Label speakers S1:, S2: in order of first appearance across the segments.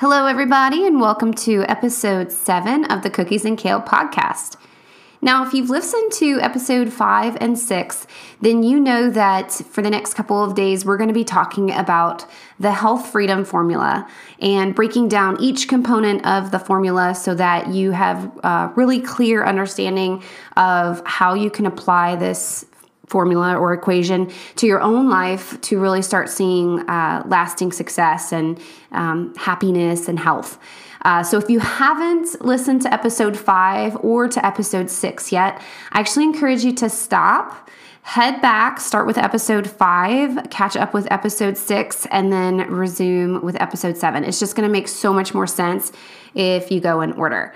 S1: Hello, everybody, and welcome to episode seven of the Cookies and Kale podcast. Now, if you've listened to episode five and six, then you know that for the next couple of days, we're going to be talking about the health freedom formula and breaking down each component of the formula so that you have a really clear understanding of how you can apply this formula or equation to your own life to really start seeing uh, lasting success and um, happiness and health. Uh, so, if you haven't listened to episode five or to episode six yet, I actually encourage you to stop, head back, start with episode five, catch up with episode six, and then resume with episode seven. It's just going to make so much more sense if you go in order.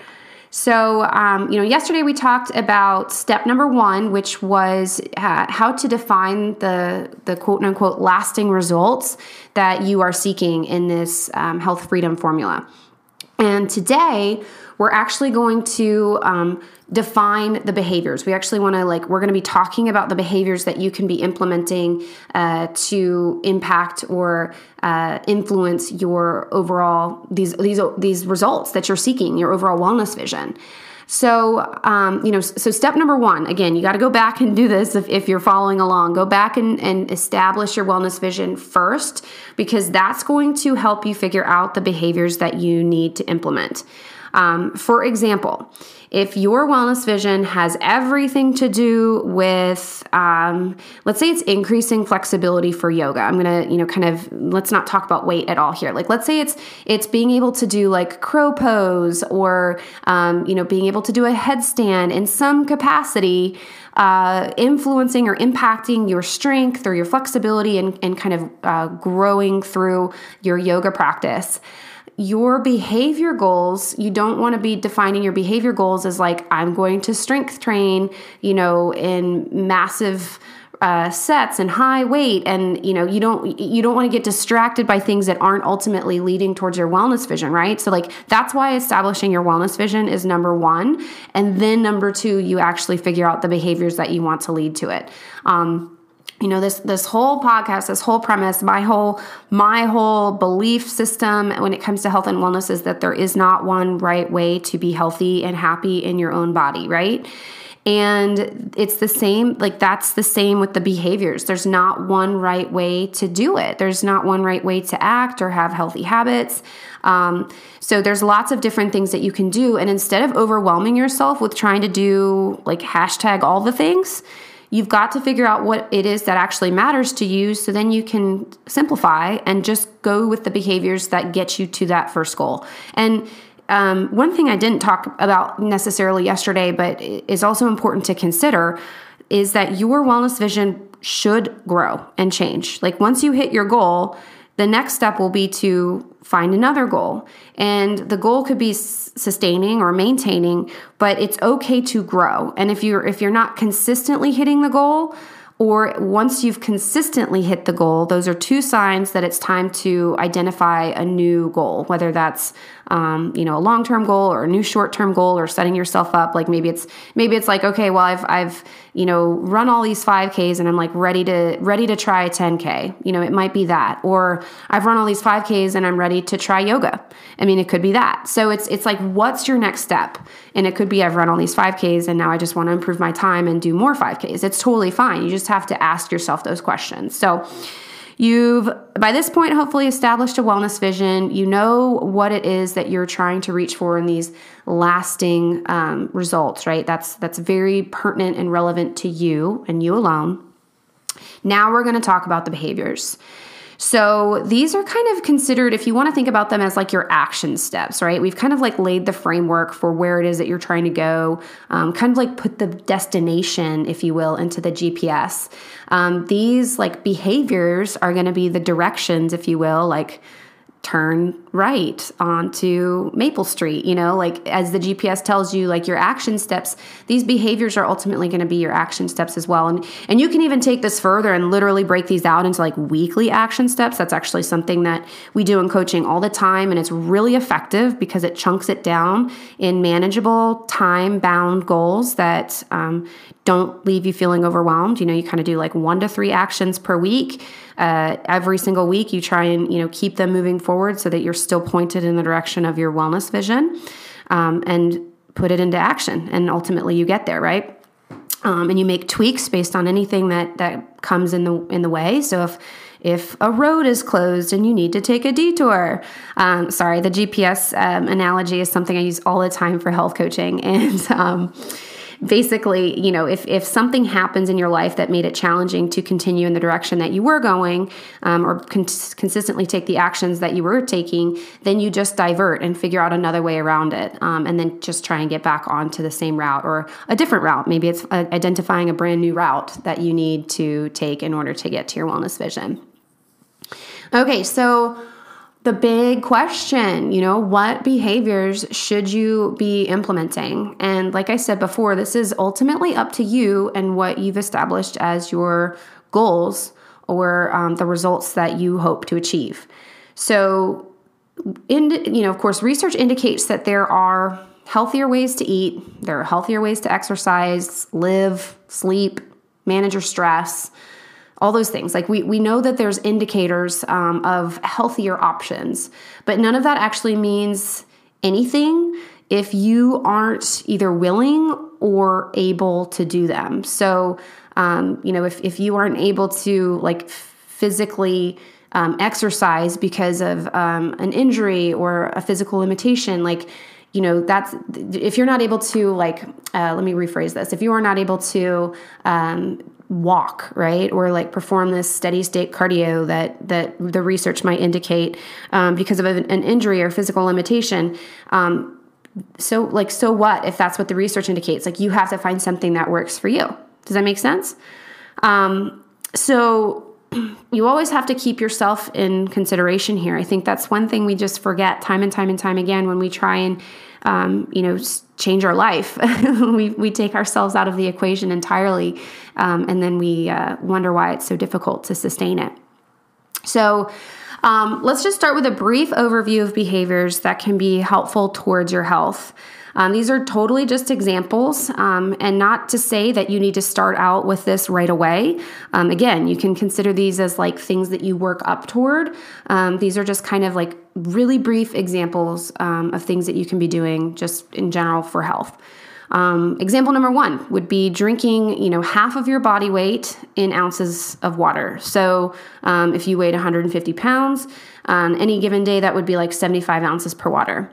S1: So, um, you know, yesterday we talked about step number one, which was uh, how to define the the quote unquote lasting results that you are seeking in this um, health freedom formula. And today we're actually going to um, define the behaviors. We actually want to like we're going to be talking about the behaviors that you can be implementing uh, to impact or uh, influence your overall these these these results that you're seeking, your overall wellness vision. So, um, you know, so step number one, again, you got to go back and do this if, if you're following along. Go back and, and establish your wellness vision first, because that's going to help you figure out the behaviors that you need to implement. Um, for example, if your wellness vision has everything to do with, um, let's say it's increasing flexibility for yoga. I'm gonna, you know, kind of let's not talk about weight at all here. Like, let's say it's it's being able to do like crow pose or, um, you know, being able to do a headstand in some capacity. Uh, influencing or impacting your strength or your flexibility and, and kind of uh, growing through your yoga practice your behavior goals, you don't want to be defining your behavior goals as like, I'm going to strength train, you know, in massive uh, sets and high weight and you know you don't you don't want to get distracted by things that aren't ultimately leading towards your wellness vision right? So like that's why establishing your wellness vision is number one. And then number two you actually figure out the behaviors that you want to lead to it. Um, you know this this whole podcast this whole premise my whole my whole belief system when it comes to health and wellness is that there is not one right way to be healthy and happy in your own body right? And it's the same like that's the same with the behaviors. There's not one right way to do it. There's not one right way to act or have healthy habits. Um, so there's lots of different things that you can do. And instead of overwhelming yourself with trying to do like hashtag all the things You've got to figure out what it is that actually matters to you so then you can simplify and just go with the behaviors that get you to that first goal. And um, one thing I didn't talk about necessarily yesterday, but is also important to consider, is that your wellness vision should grow and change. Like once you hit your goal, the next step will be to find another goal. And the goal could be sustaining or maintaining, but it's okay to grow. And if you're if you're not consistently hitting the goal, or once you've consistently hit the goal, those are two signs that it's time to identify a new goal, whether that's um, you know a long term goal or a new short term goal or setting yourself up. Like maybe it's maybe it's like okay well I've I've you know run all these 5ks and I'm like ready to ready to try a 10k you know it might be that. Or I've run all these 5ks and I'm ready to try yoga. I mean it could be that. So it's it's like what's your next step? And it could be I've run all these 5ks and now I just want to improve my time and do more 5ks it's totally fine. You just have to ask yourself those questions. So You've, by this point, hopefully established a wellness vision. You know what it is that you're trying to reach for in these lasting um, results, right? That's that's very pertinent and relevant to you and you alone. Now we're going to talk about the behaviors. So these are kind of considered, if you want to think about them as like your action steps, right? We've kind of like laid the framework for where it is that you're trying to go, um, kind of like put the destination, if you will, into the GPS. Um, these like behaviors are going to be the directions, if you will, like turn right onto Maple Street. You know, like as the GPS tells you, like your action steps, these behaviors are ultimately going to be your action steps as well. And and you can even take this further and literally break these out into like weekly action steps. That's actually something that we do in coaching all the time, and it's really effective because it chunks it down in manageable, time bound goals that um, don't leave you feeling overwhelmed. You know, you kind of do like one to three actions per week. Uh, every single week, you try and you know keep them moving forward so that you're still pointed in the direction of your wellness vision, um, and put it into action. And ultimately, you get there, right? Um, and you make tweaks based on anything that that comes in the in the way. So if if a road is closed and you need to take a detour. Um, sorry, the GPS um, analogy is something I use all the time for health coaching. And um, basically, you know, if, if something happens in your life that made it challenging to continue in the direction that you were going um, or con- consistently take the actions that you were taking, then you just divert and figure out another way around it um, and then just try and get back onto the same route or a different route. Maybe it's uh, identifying a brand new route that you need to take in order to get to your wellness vision. Okay, so the big question, you know, what behaviors should you be implementing? And like I said before, this is ultimately up to you and what you've established as your goals or um, the results that you hope to achieve. So, in, you know, of course, research indicates that there are healthier ways to eat, there are healthier ways to exercise, live, sleep, manage your stress all those things. Like we, we know that there's indicators um, of healthier options, but none of that actually means anything if you aren't either willing or able to do them. So, um, you know, if, if you aren't able to like physically um, exercise because of um, an injury or a physical limitation, like, you know that's if you're not able to like uh, let me rephrase this. If you are not able to um, walk right or like perform this steady state cardio that that the research might indicate um, because of an, injury or physical limitation um, so like so what if that's what the research indicates? Like you have to find something that works for you. Does that make sense? Um, so you always have to keep yourself in consideration here i think that's one thing we just forget time and time and time again when we try and um, you know, change our life. we, we take ourselves out of the equation entirely, um, and then we uh, wonder why it's so difficult to sustain it. So, um, let's just start with a brief overview of behaviors that can be helpful towards your health. Um, these are totally just examples, um, and not to say that you need to start out with this right away. Um, again, you can consider these as like things that you work up toward. Um, these are just kind of like really brief examples um, of things that you can be doing just in general for health. Um, example number one would be drinking, you know, half of your body weight in ounces of water. So um, if you weighed 150 pounds on any given day, that would be like 75 ounces per water.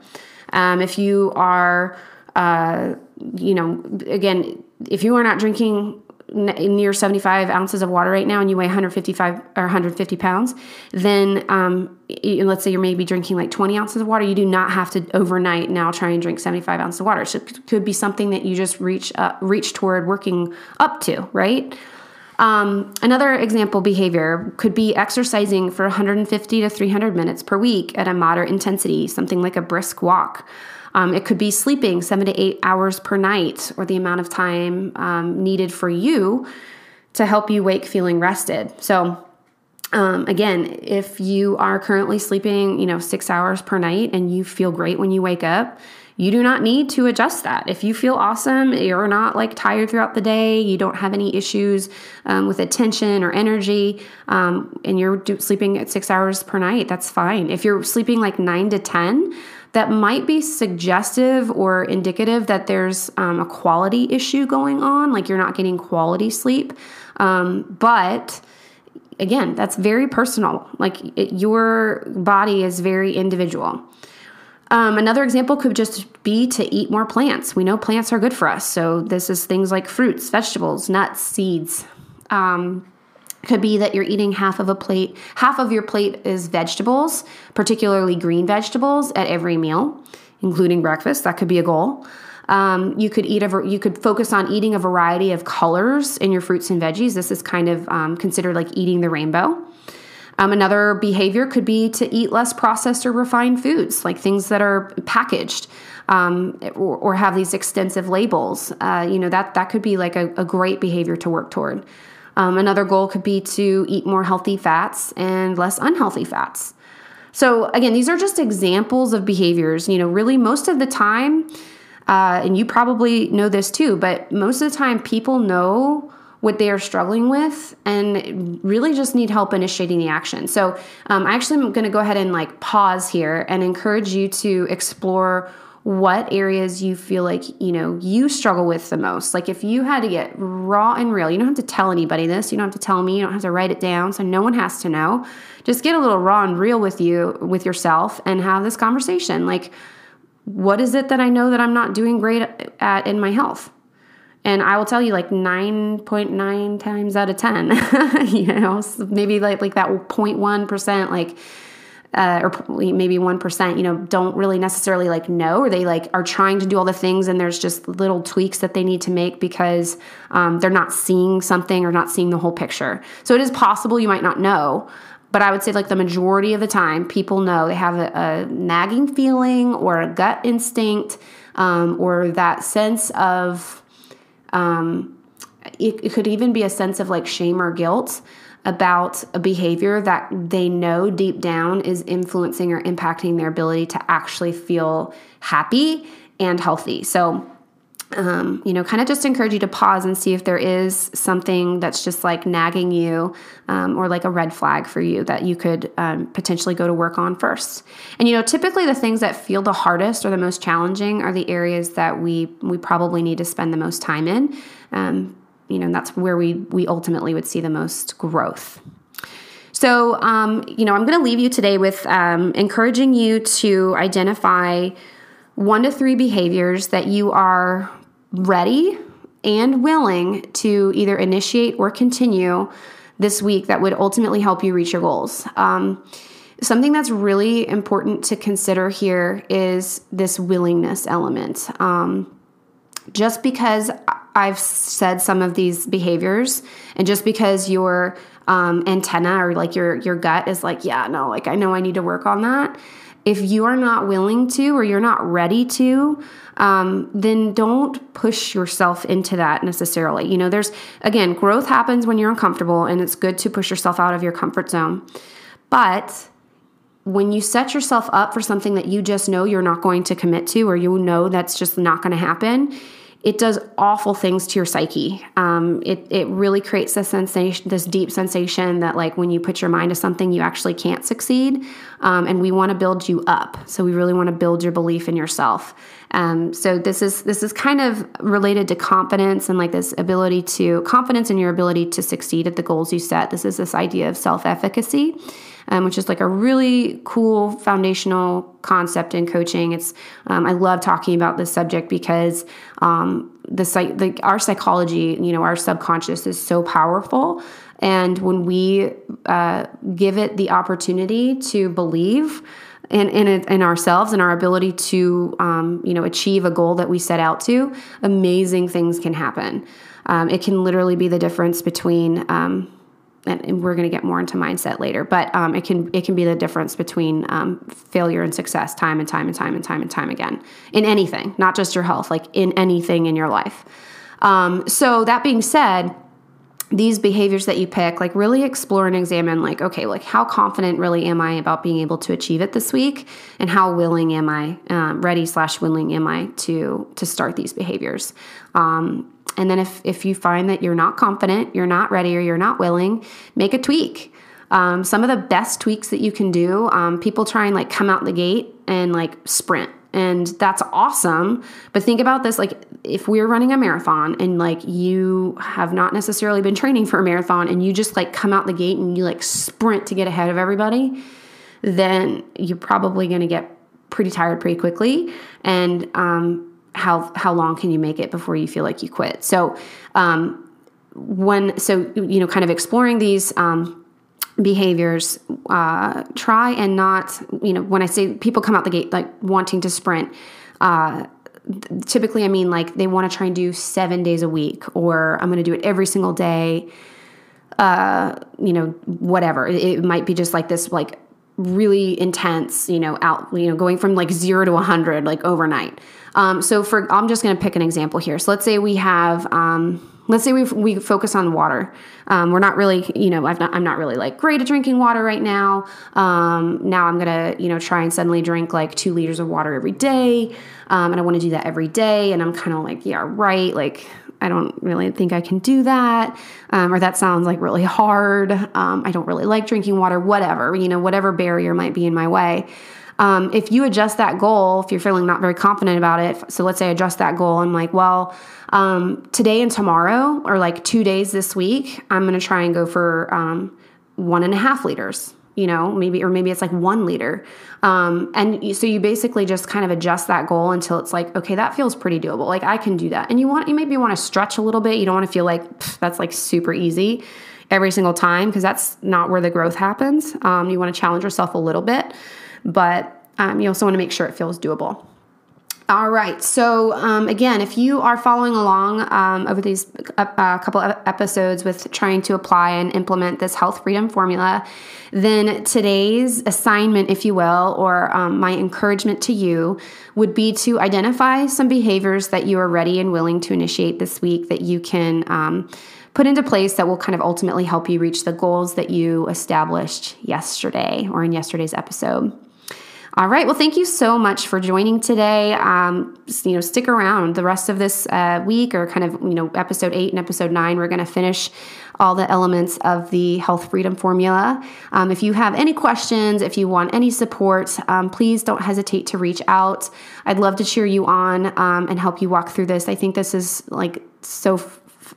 S1: Um, if you are, uh, you know, again, if you are not drinking near 75 ounces of water right now and you weigh 155 or 150 pounds, then um, let's say you're maybe drinking like 20 ounces of water, you do not have to overnight now try and drink 75 ounces of water. So it could be something that you just reach reach toward working up to, right? Um, another example behavior could be exercising for 150 to 300 minutes per week at a moderate intensity, something like a brisk walk. Um, it could be sleeping seven to eight hours per night, or the amount of time um, needed for you to help you wake feeling rested. So, um, again, if you are currently sleeping, you know, six hours per night and you feel great when you wake up, you do not need to adjust that. If you feel awesome, you're not like tired throughout the day, you don't have any issues um, with attention or energy, um, and you're do- sleeping at six hours per night, that's fine. If you're sleeping like nine to 10, that might be suggestive or indicative that there's um, a quality issue going on, like you're not getting quality sleep. Um, but again, that's very personal. Like it, your body is very individual. Um, another example could just be to eat more plants. We know plants are good for us. So, this is things like fruits, vegetables, nuts, seeds. Um, could be that you're eating half of a plate half of your plate is vegetables particularly green vegetables at every meal including breakfast that could be a goal um, you could eat a you could focus on eating a variety of colors in your fruits and veggies this is kind of um, considered like eating the rainbow um, another behavior could be to eat less processed or refined foods like things that are packaged um, or, or, have these extensive labels uh, you know that that could be like a, a great behavior to work toward um, another goal could be to eat more healthy fats and less unhealthy fats. So, again, these are just examples of behaviors. You know, really, most of the time, uh, and you probably know this too, but most of the time people know what they are struggling with and really just need help initiating the action. So um, I actually am going to go ahead and like pause here and encourage you to explore what areas you feel like you know you struggle with the most. Like if you had to get raw and real you don't have to tell anybody this you don't have to tell me you don't have to write it down so no one has to know. Just get a little raw and real with you with yourself and have this conversation. Like what is it that i know that i'm not doing great at in my health and i will tell you like 9.9 times out of 10 you know maybe like like that 0.1% like uh, or maybe 1% you know don't really necessarily like know or they like are trying to do all the things and there's just little tweaks that they need to make because um, they're not seeing something or not seeing the whole picture. So it is possible you might not know but I would say like the majority of the time, people know they have a, a nagging feeling or a gut instinct um, or that sense of, um, it, it could even be a sense of like shame or guilt about a behavior that they know deep down is influencing or impacting their ability to actually feel happy and healthy. So, um, you know, kind of just encourage you to pause and see if there is something that's just like nagging you um, or like a red flag for you that you could um, potentially go to work on first. And you know, typically the things that feel the hardest or the most challenging are the areas that we we probably need to spend the most time in. Um, you know, that's where we we ultimately would see the most growth. So, um, you know, I'm going to leave you today with um, encouraging you to identify one to three behaviors that you are ready and willing to either initiate or continue this week that would ultimately help you reach your goals. Um, something that's really important to consider here is this willingness element. Um, just because I've said some of these behaviors, and just because your um, antenna or like your your gut is like, yeah, no, like I know I need to work on that. If you are not willing to, or you're not ready to, um, then don't push yourself into that necessarily. You know, there's again, growth happens when you're uncomfortable, and it's good to push yourself out of your comfort zone. But when you set yourself up for something that you just know you're not going to commit to, or you know that's just not going to happen, it does awful things to your psyche. Um, it it really creates this sensation, this deep sensation that like when you put your mind to something, you actually can't succeed. Um, and we want to build you up. So we really want to build your belief in yourself. Um, so this is this is kind of related to confidence and like this ability to confidence in your ability to succeed at the goals you set. This is this idea of self efficacy um, which is like a really cool foundational concept in coaching. It's um, I love talking about this subject because um, the, the our psychology, you know, our subconscious is so powerful, and when we uh, give it the opportunity to believe. In, in, in ourselves and our ability to um, you know achieve a goal that we set out to amazing things can happen um, it can literally be the difference between um, and, we're going to get more into mindset later but um, it can it can be the difference between um, failure and success time and time and time and time and time again in anything not just your health like in anything in your life. Um, so that being said these behaviors that you pick like really explore and examine like okay like how confident really am i about being able to achieve it this week? And how willing am i um, ready slash willing am i to to start these behaviors? Um, and then if if you find that you're not confident you're not ready or you're not willing make a tweak. Um, some of the best tweaks that you can do um, people try and like come out the gate and like sprint. And that's awesome. But think about this like if we're running a marathon and like you have not necessarily been training for a marathon and you just like come out the gate and you like sprint to get ahead of everybody then you're probably going to get pretty tired pretty quickly. And um, how how long can you make it before you feel like you quit? So um, when so you know kind of exploring these um, behaviors uh, try and not you know when i say people come out the gate like wanting to sprint uh, typically i mean like they want to try and do seven days a week or i'm going to do it every single day uh, you know whatever. It, it might be just like this like really intense you know out you know going from like zero to 100 like overnight um, so for i'm just going to pick an example here so let's say we have um, let's say we, we focus on water. Um, we're not really, you know, i am not really like great at drinking water right now. Um, now I'm gonna, you know, try and suddenly drink like two liters of water every day, um, and I want to do that every day. And I'm kind of like, yeah, right, like. I don't really think I can do that, um, or that sounds like really hard. I don't really like drinking water, whatever, you know, whatever barrier might be in my way. Um, if you adjust that goal, if you're feeling not very confident about it, so let's say adjust that goal, I'm like, well, um, today and tomorrow, or like two days this week, I'm going to try and go for um, one and a half liters. You know, maybe or maybe it's like one liter, um, and so you basically just kind of adjust that goal until it's like, okay, that feels pretty doable. Like I can do that, and you want you maybe want to stretch a little bit. You don't want to feel like that's like super easy every single time because that's not where the growth happens. Um, you want to challenge yourself a little bit, but um, you also want to make sure it feels doable. All right. So, um, again, if you are following along um, over these uh, uh, couple of episodes with trying to apply and implement this health freedom formula, then today's assignment, if you will, or um, my encouragement to you would be to identify some behaviors that you are ready and willing to initiate this week that you can um, put into place that will kind of ultimately help you reach the goals that you established yesterday or in yesterday's episode. All right. Well, thank you so much for joining today. Um, you know, stick around the rest of this uh, week, or kind of you know, episode eight and episode nine. We're going to finish all the elements of the health freedom formula. Um, if you have any questions, if you want any support, um, please don't hesitate to reach out. I'd love to cheer you on um, and help you walk through this. I think this is like so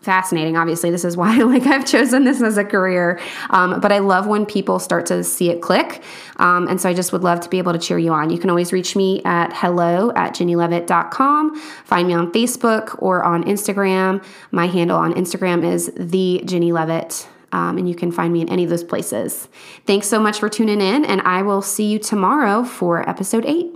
S1: fascinating. Obviously, this is why like I've chosen this as a career. Um, but I love when people start to see it click. Um, and so I just would love to be able to cheer you on. You can always reach me at hello at jennylevitt.com. Find me on Facebook or on Instagram. My handle on Instagram is the Jenny Levitt. Um, and you can find me in any of those places. Thanks so much for tuning in, and I will see you tomorrow for episode eight.